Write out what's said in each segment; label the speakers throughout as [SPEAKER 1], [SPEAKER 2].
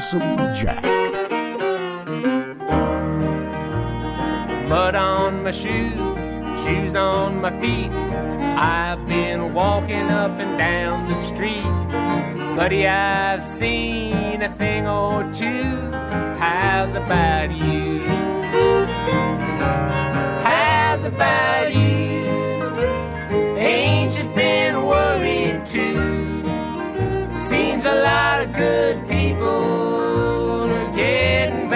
[SPEAKER 1] Lonesome Jack.
[SPEAKER 2] Mud on my shoes, shoes on my feet. I've been walking up and down the street. Buddy, I've seen a thing or two. How's about you? How's about you? Ain't you been worried too? Seems a lot of good people are getting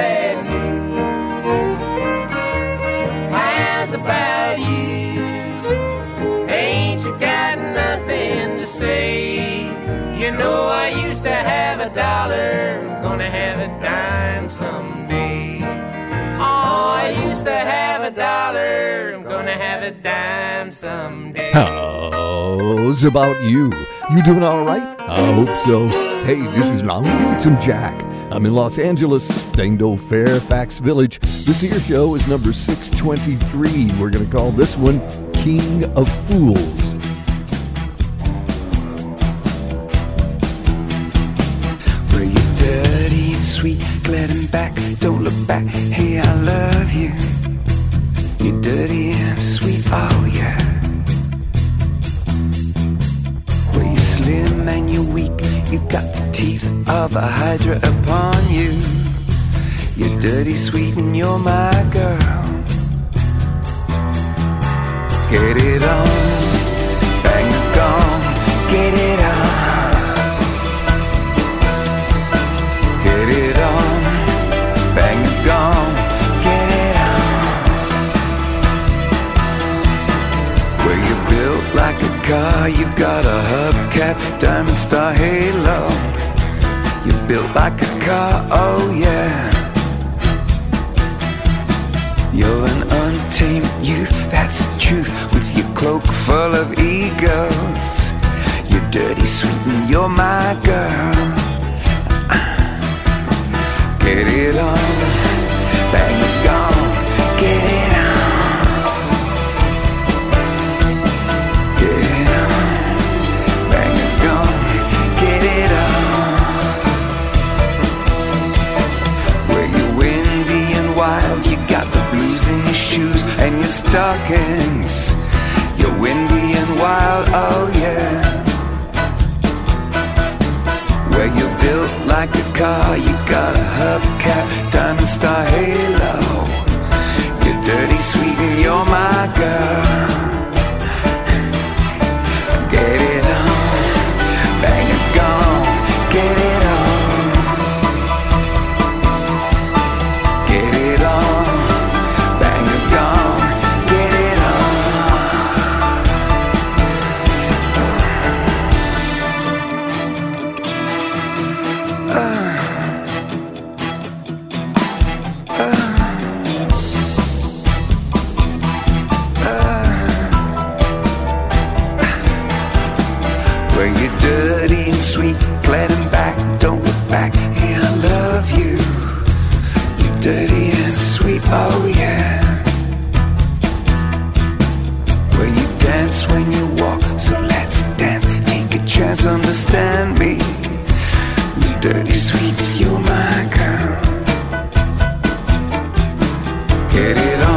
[SPEAKER 2] a dollar, gonna have a dime someday. Oh, I used to have a dollar, I'm gonna have a dime someday.
[SPEAKER 1] How's about you? You doing all right? I hope so. Hey, this is Lonesome Jack. I'm in Los Angeles, staying to Fairfax Village. This here show is number 623. We're to call this one King of Fools.
[SPEAKER 3] Glad and back? Don't look back. Hey, I love you. You're dirty and sweet, oh yeah. Were you slim and you're weak? You got the teeth of a hydra upon you. You're dirty, sweet, and you're my girl. Get it on, like a car, oh yeah. You're an untamed youth, that's the truth. With your cloak full of egos, you're dirty, sweet, and you're my girl. Stockings. You're windy and wild, oh yeah. Where you're built like a car, you got a hubcap, diamond star halo. You're dirty, sweet, and you're my girl. Dirty and sweet, oh yeah. Where you dance when you walk, so let's dance. Take a chance, understand me. You're dirty, sweet, you're my girl. Get it on,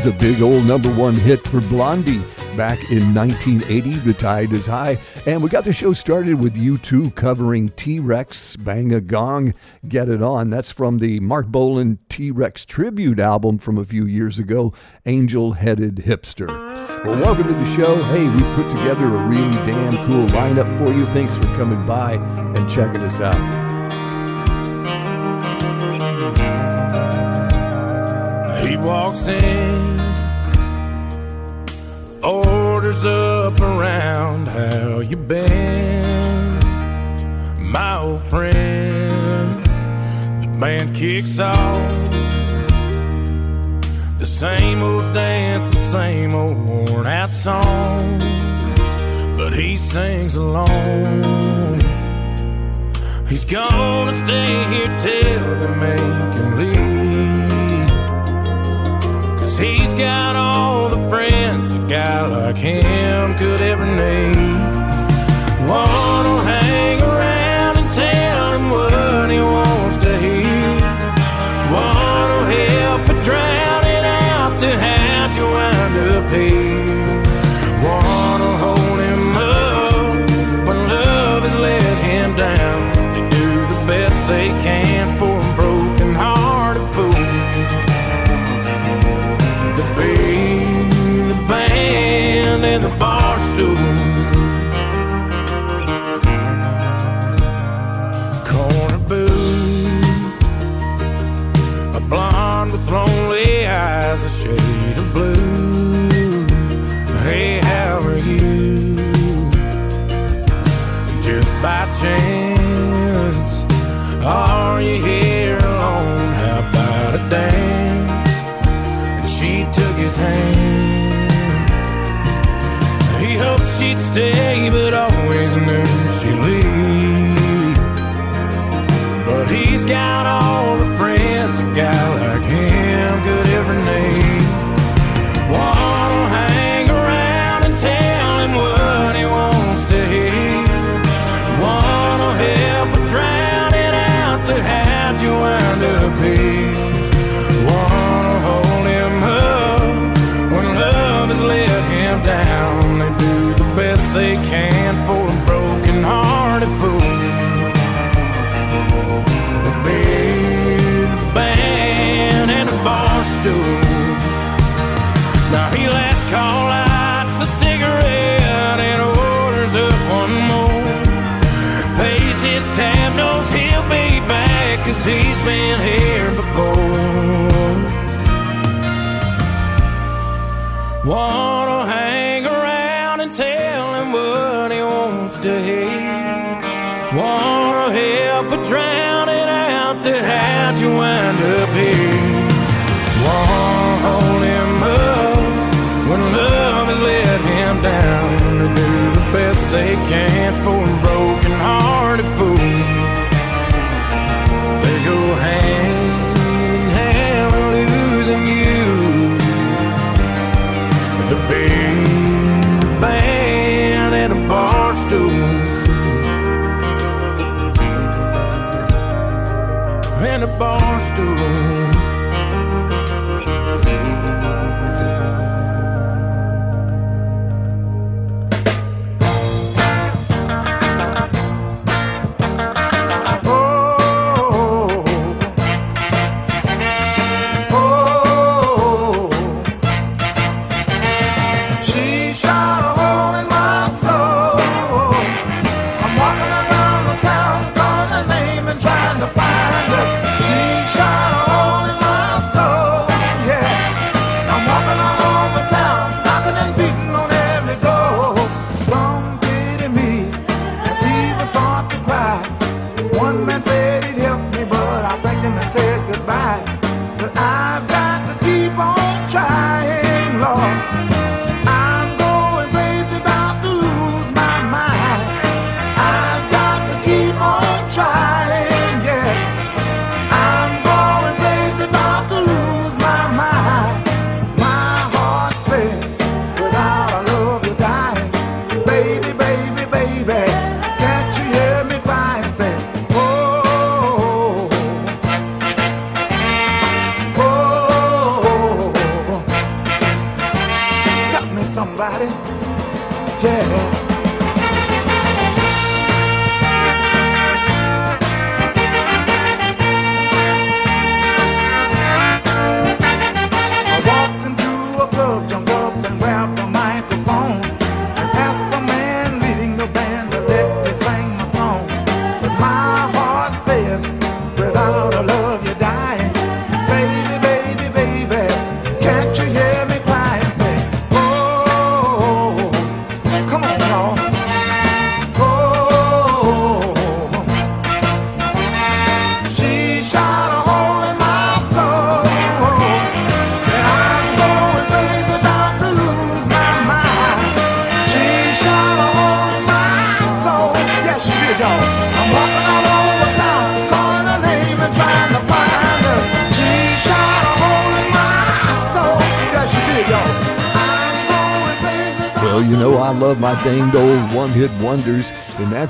[SPEAKER 1] was a big old number one hit for Blondie back in 1980. The Tide is High. And we got the show started with U2 covering T Rex, Bang a Gong, Get It On. That's from the Marc Bolan T Rex tribute album from a few years ago, Angel Headed Hipster. Well, welcome to the show. Hey, we put together a really damn cool lineup for you. Thanks for coming by and checking us out.
[SPEAKER 4] He walks in, orders up around how you been, my old friend. The band kicks off, the same old dance, the same old worn out songs, but he sings along. He's gonna stay here till they make him leave. Cause he's got all guy like him could ever need. Cause he's been here before. Will hang around and tell him what he wants to hear. Will help but drown it out to how'd you wind up here. One hold him up when love has let him down. They do the best they can for a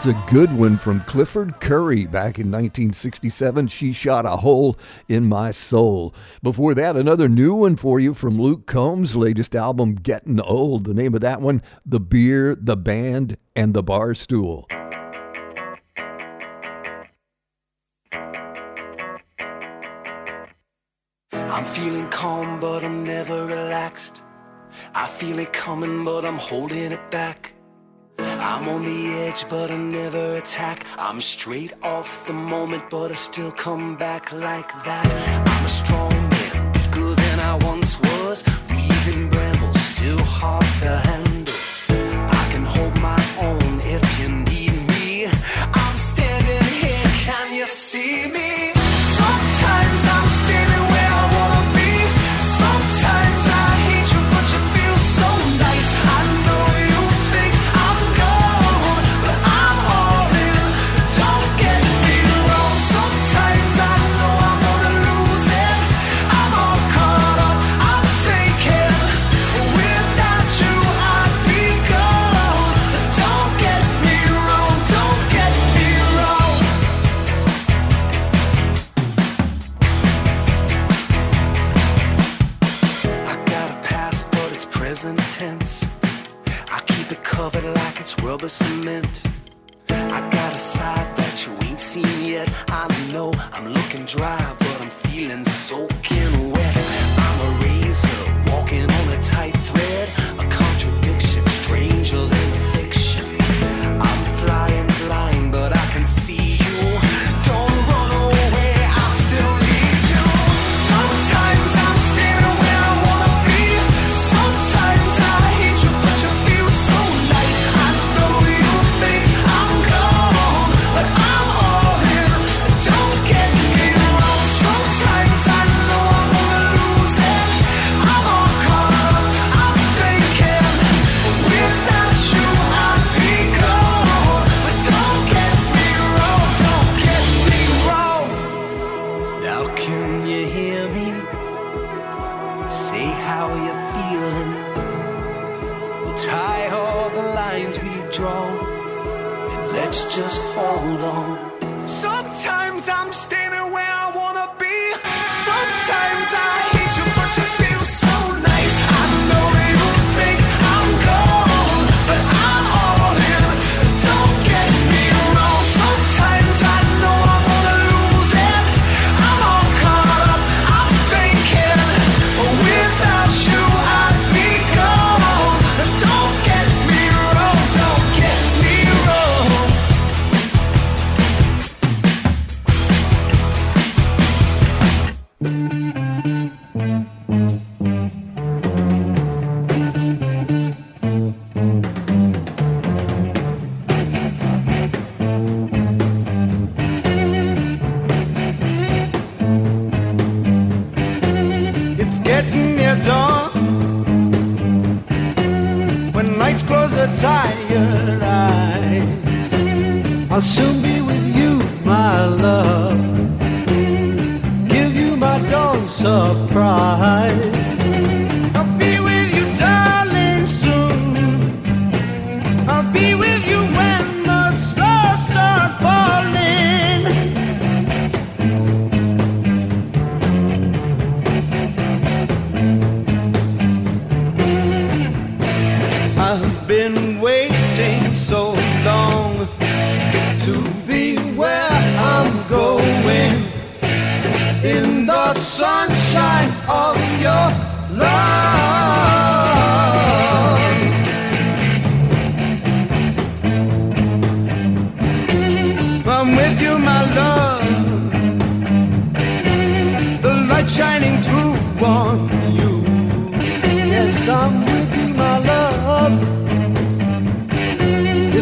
[SPEAKER 1] That's a good one from Clifford Curry back in 1967. She shot a hole in my soul. Before that, another new one for you from Luke Combs' latest album, Getting Old. The name of that one, The Beer, The Band, and The Bar Stool.
[SPEAKER 5] I'm feeling calm, but I'm never relaxed. I feel it coming, but I'm holding it back. I'm on the edge, but I never attack. I'm straight off the moment, but I still come back like that. I'm a strong man, weaker than I once was. Reading brambles, still hard to handle.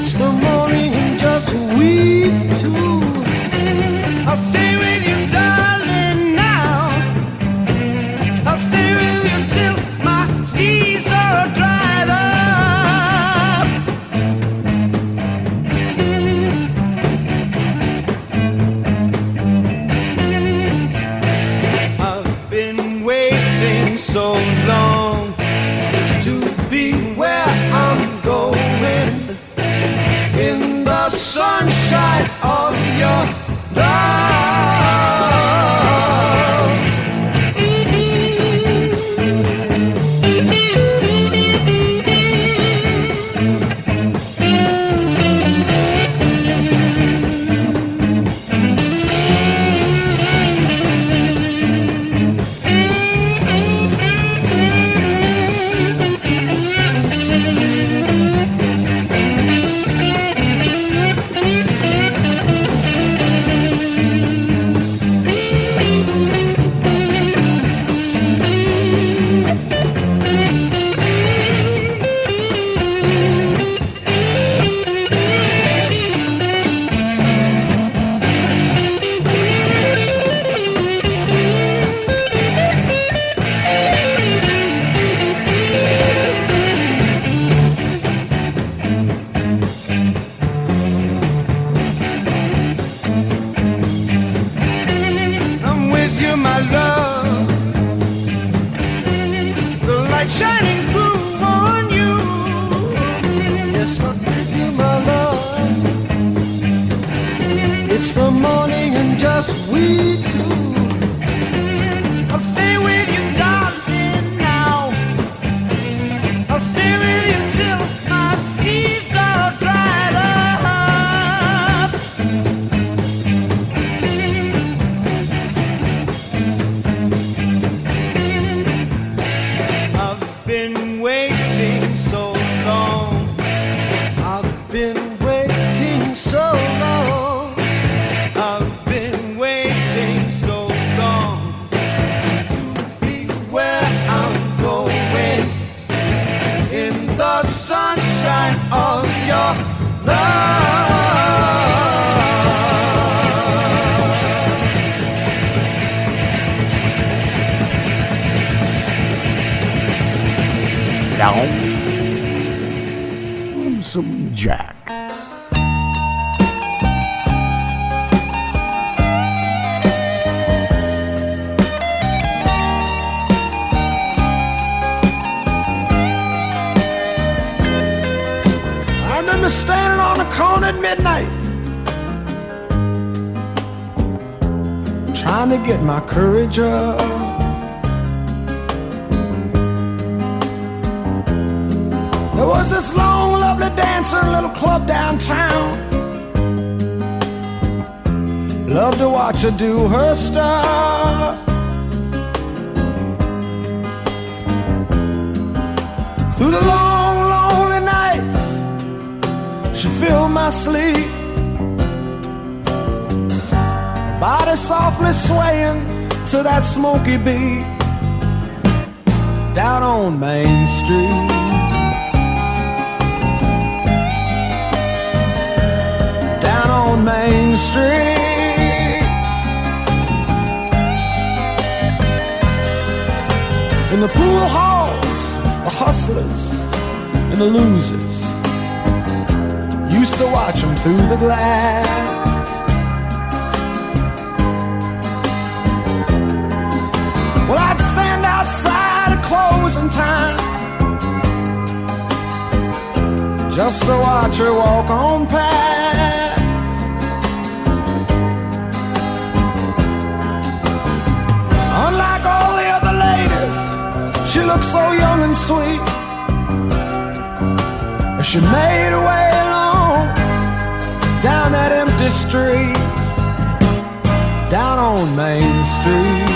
[SPEAKER 5] It's the
[SPEAKER 6] morning just we. star. Through the long, lonely nights, she filled my sleep. Her body softly swaying to that smoky beat down on Main Street. In the pool halls, the hustlers and the losers
[SPEAKER 7] used to watch them through the glass. Well, I'd stand outside at closing time just to watch her walk on past. She looked so young and sweet. As she made her way along down that empty street, down on Main Street.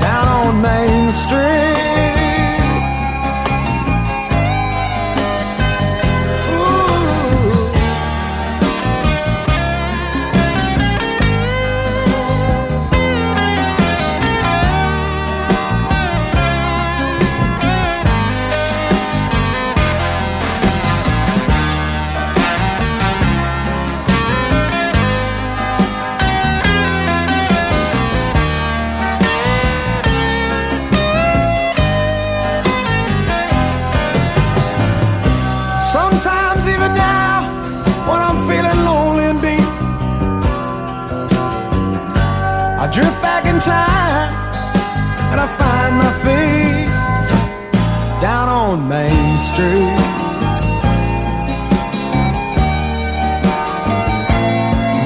[SPEAKER 7] Down on Main Street.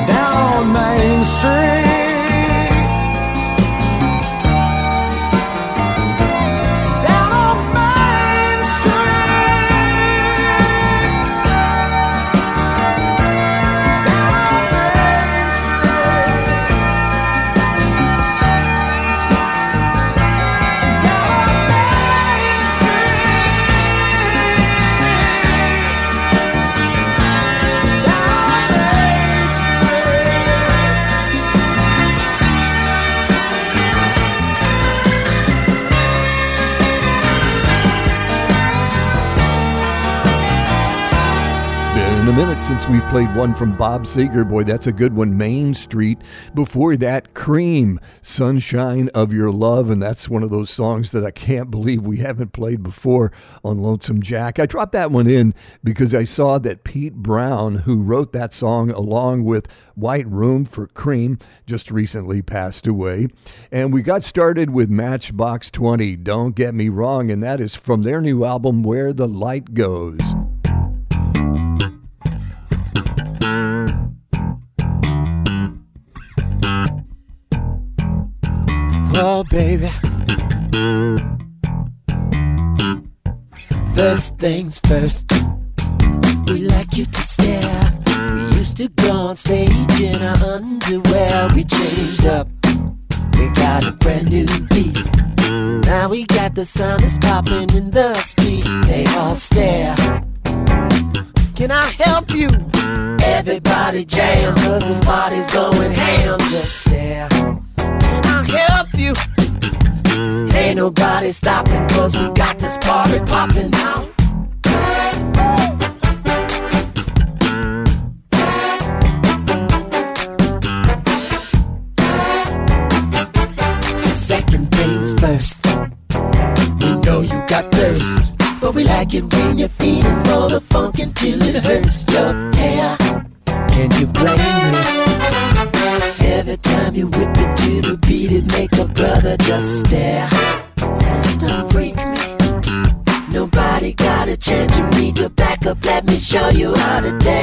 [SPEAKER 7] Down Main Street.
[SPEAKER 1] Played one from Bob Seger. Boy, that's a good one. Main Street. Before that, Cream, Sunshine of Your Love. And that's one of those songs that I can't believe we haven't played before on Lonesome Jack. I dropped that one in because I saw that Pete Brown, who wrote that song along with White Room for Cream, just recently passed away. And we got started with Matchbox 20, Don't Get Me Wrong. And that is from their new album, Where the Light Goes.
[SPEAKER 8] Oh, baby. First things first, we like you to stare. We used to go on stage in our underwear. We changed up, we got a brand new beat. Now we got the sound that's popping in the street. They all stare. Can I help you? Everybody jam, cause this party's going ham. Just stare. Help you? Ain't nobody stopping, cause we got this party popping now. Second things first, we know you got thirst, but we like it when you're feeling for the funk until it hurts stare. Sister, freak me. Nobody got a chance. Need to back up. Let me show you how to dance.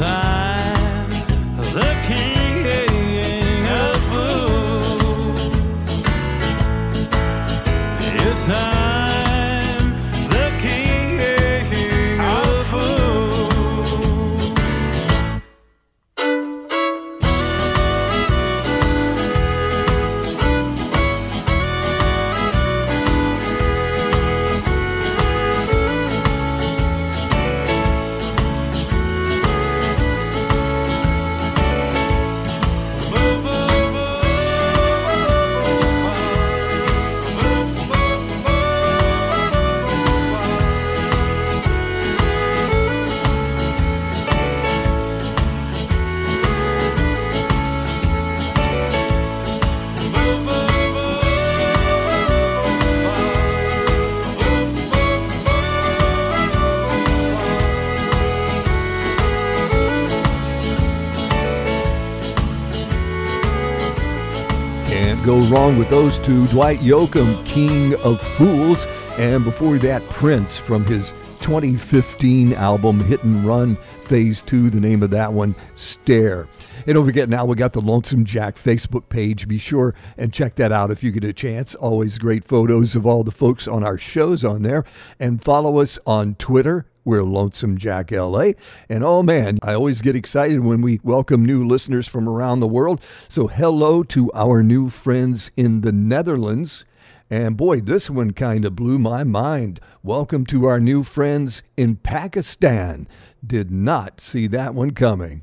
[SPEAKER 4] as
[SPEAKER 6] wrong with those two. Dwight Yoakam, King of Fools, and before that, Prince from his 2015 album Hit and Run Phase 2, the name of that one, Stare. And don't forget now we got the Lonesome Jack Facebook page. Be sure and check that out if you get a chance. Always great photos of all the folks on our shows on there. And follow us on Twitter we're Lonesome Jack LA. And oh man, I always get excited when we welcome new listeners from around the world. So hello to our new friends in the Netherlands. And boy, this one kind of blew my mind. Welcome to our new friends in Pakistan. Did not see that one coming.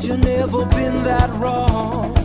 [SPEAKER 9] you've never been that wrong.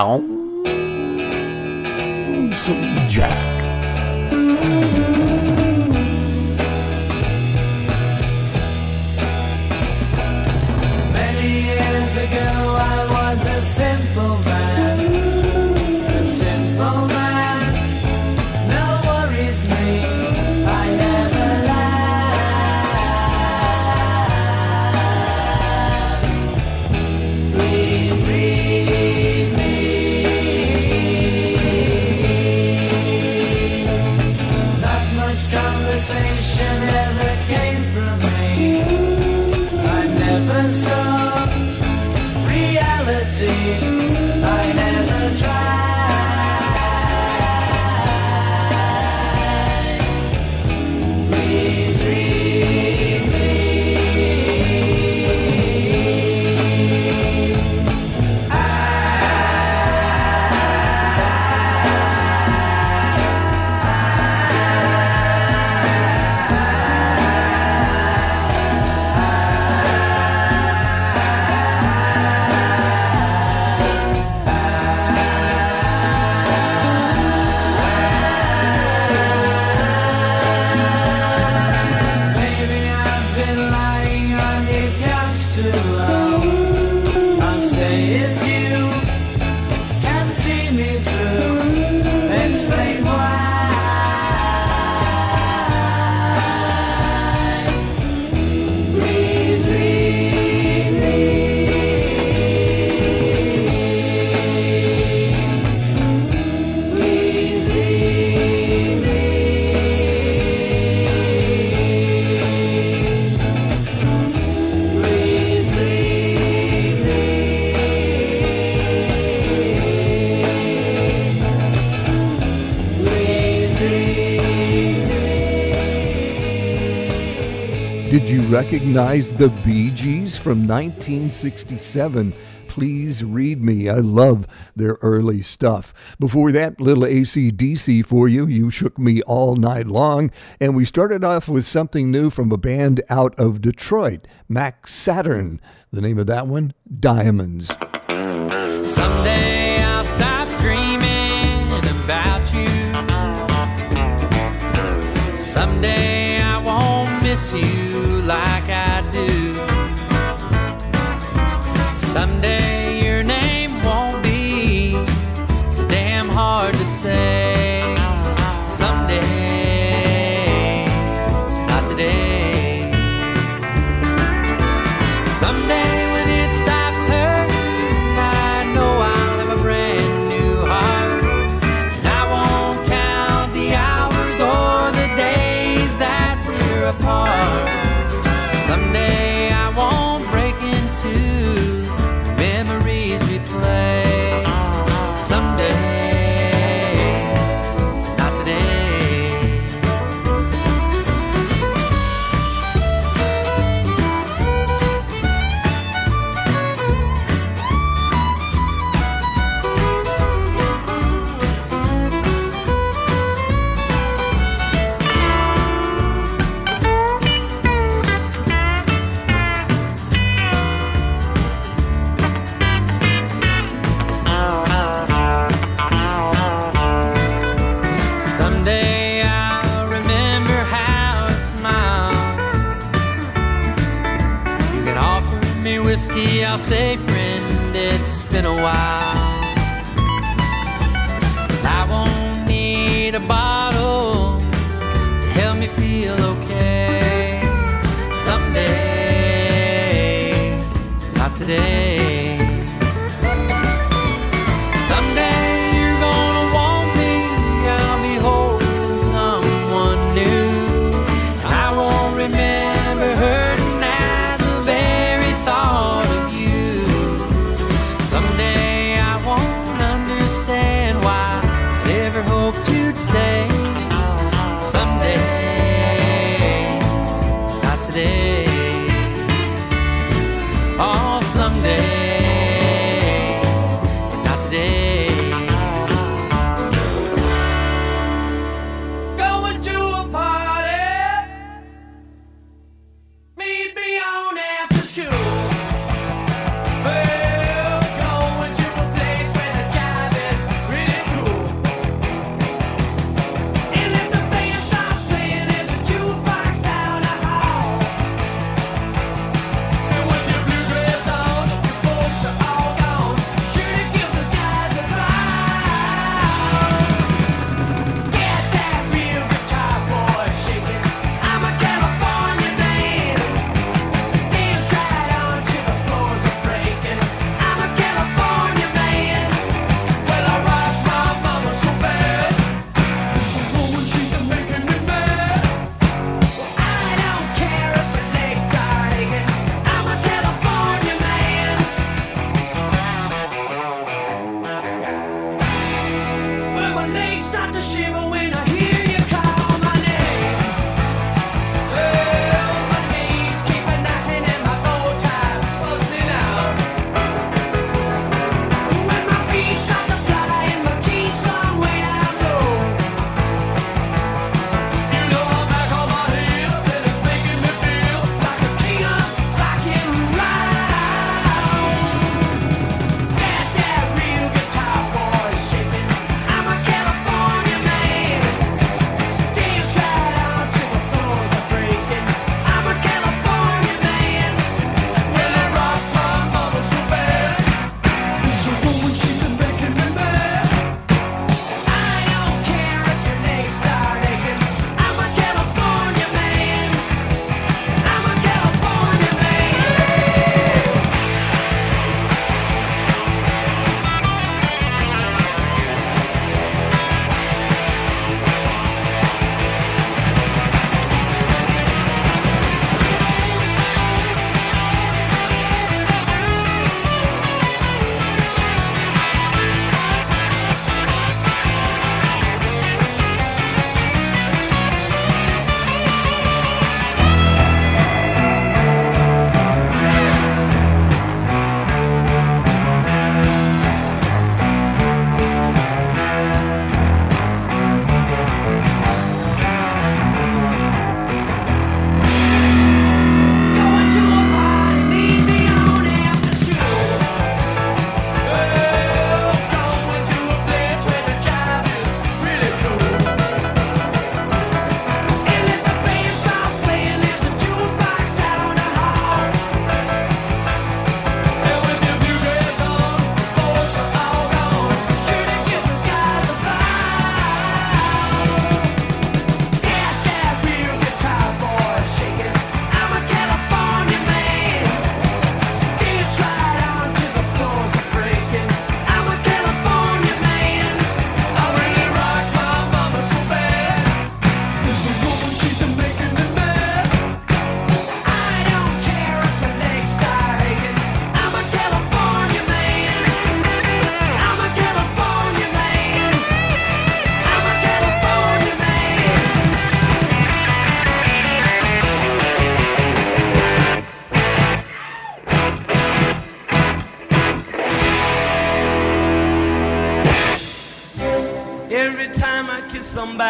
[SPEAKER 9] down
[SPEAKER 5] some jazz.
[SPEAKER 1] Did you recognize the Bee Gees from 1967? Please read me. I love their early stuff. Before that, little AC/DC for you. You shook me all night long. And we started off with something new from a band out of Detroit, Mac Saturn. The name of that one, Diamonds.
[SPEAKER 5] Someday I'll stop dreaming about you. Someday I won't miss you like I do. Someday.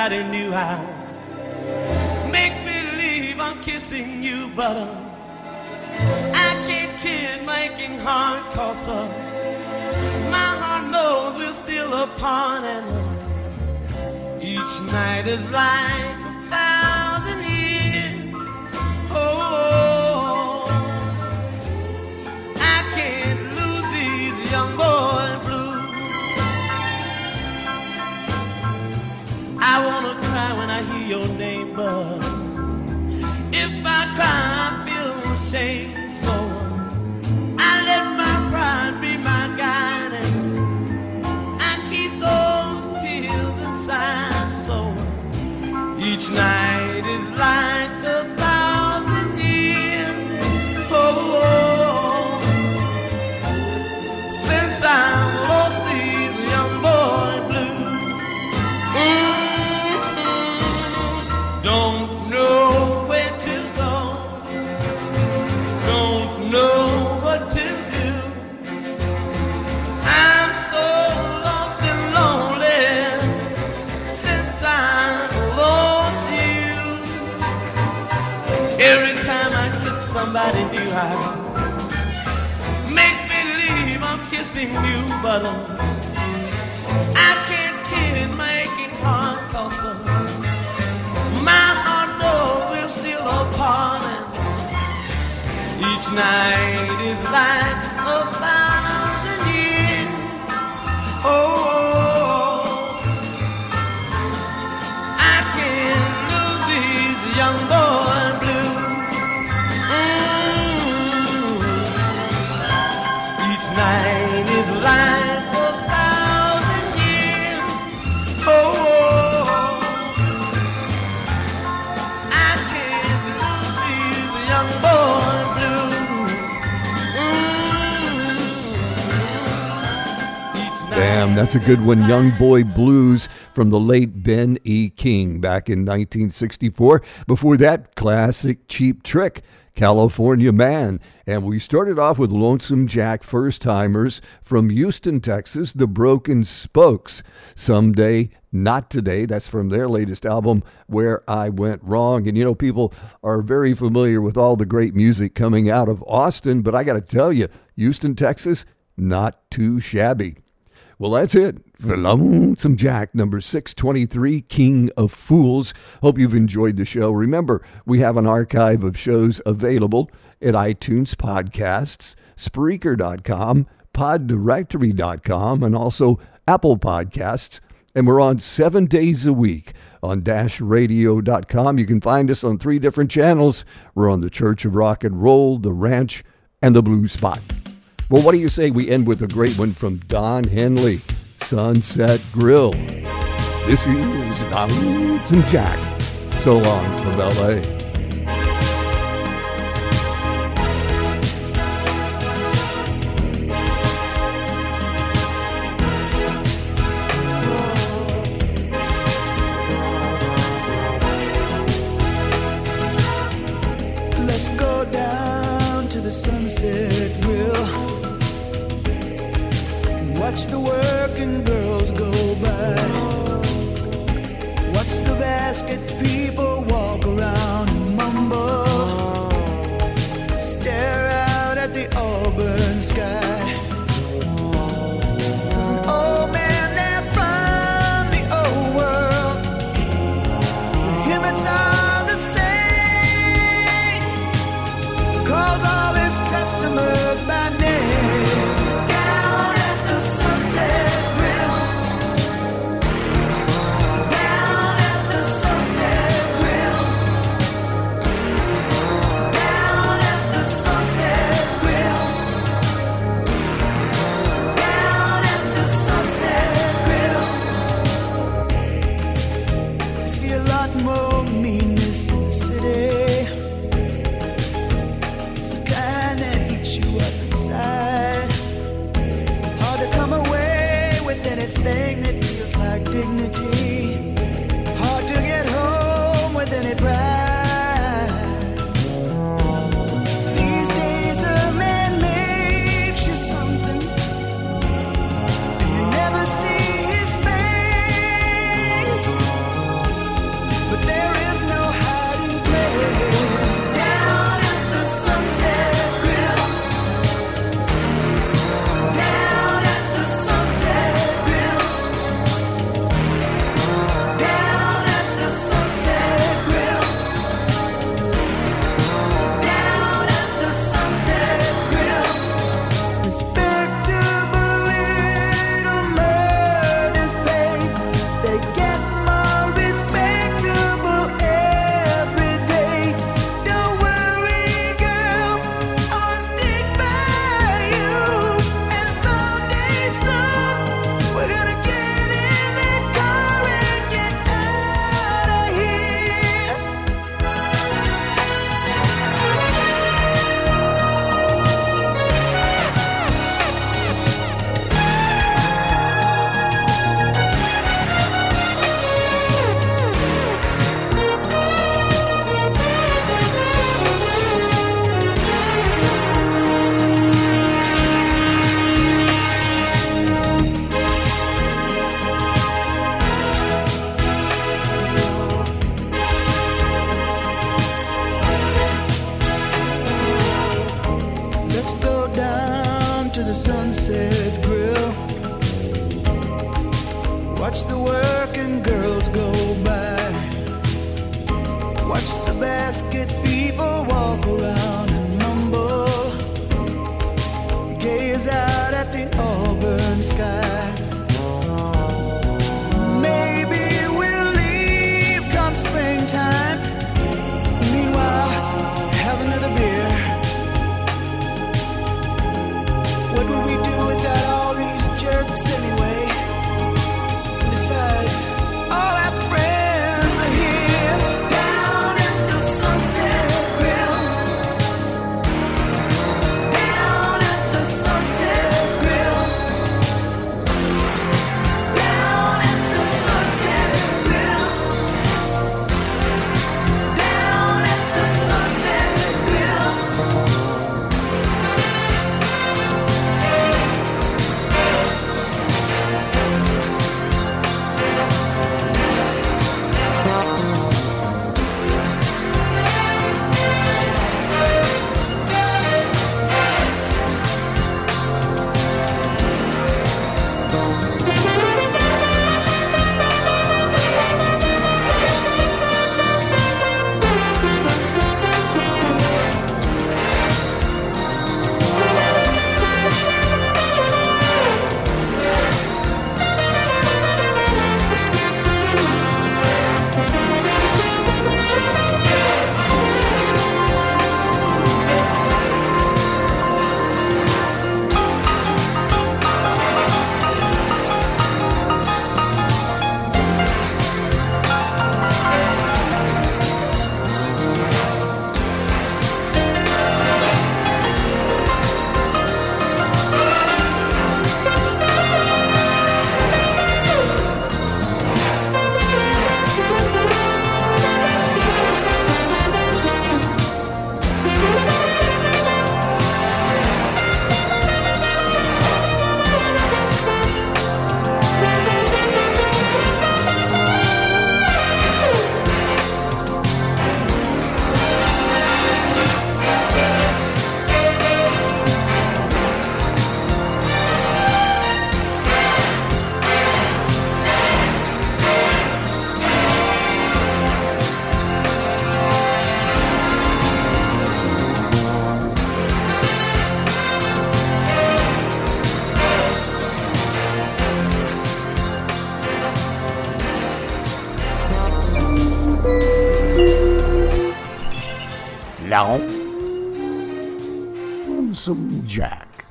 [SPEAKER 6] Somebody new. I uh, I can't kid making cause uh, my heart knows we're still and each night is like
[SPEAKER 1] that's a good one. Young Boy Blues from the late Ben E. King back in 1964. Before that, classic Cheap Trick, California Man. And we started off with Lonesome Jack First Timers from Houston, Texas, The Broken Spokes. Someday, Not Today. That's from their latest album, Where I Went Wrong. And you know, people are very familiar with all the great music coming out of Austin, but I got to tell you, Houston, Texas, not too shabby. Well, that's it for Lonesome Jack, number 623, King of Fools. Hope you've enjoyed the show. Remember, we have an archive of shows available at iTunes Podcasts, Spreaker.com, PodDirectory.com, and also Apple Podcasts. And we're on seven days a week on dashradio.com. You can find us on three different channels. We're on the Church of Rock and Roll, the Ranch, and the Blue Spot. Well, what do you say we end with a great one from Don Henley, Sunset Grill? This is Lonesome Jack. So long from LA.
[SPEAKER 5] Basket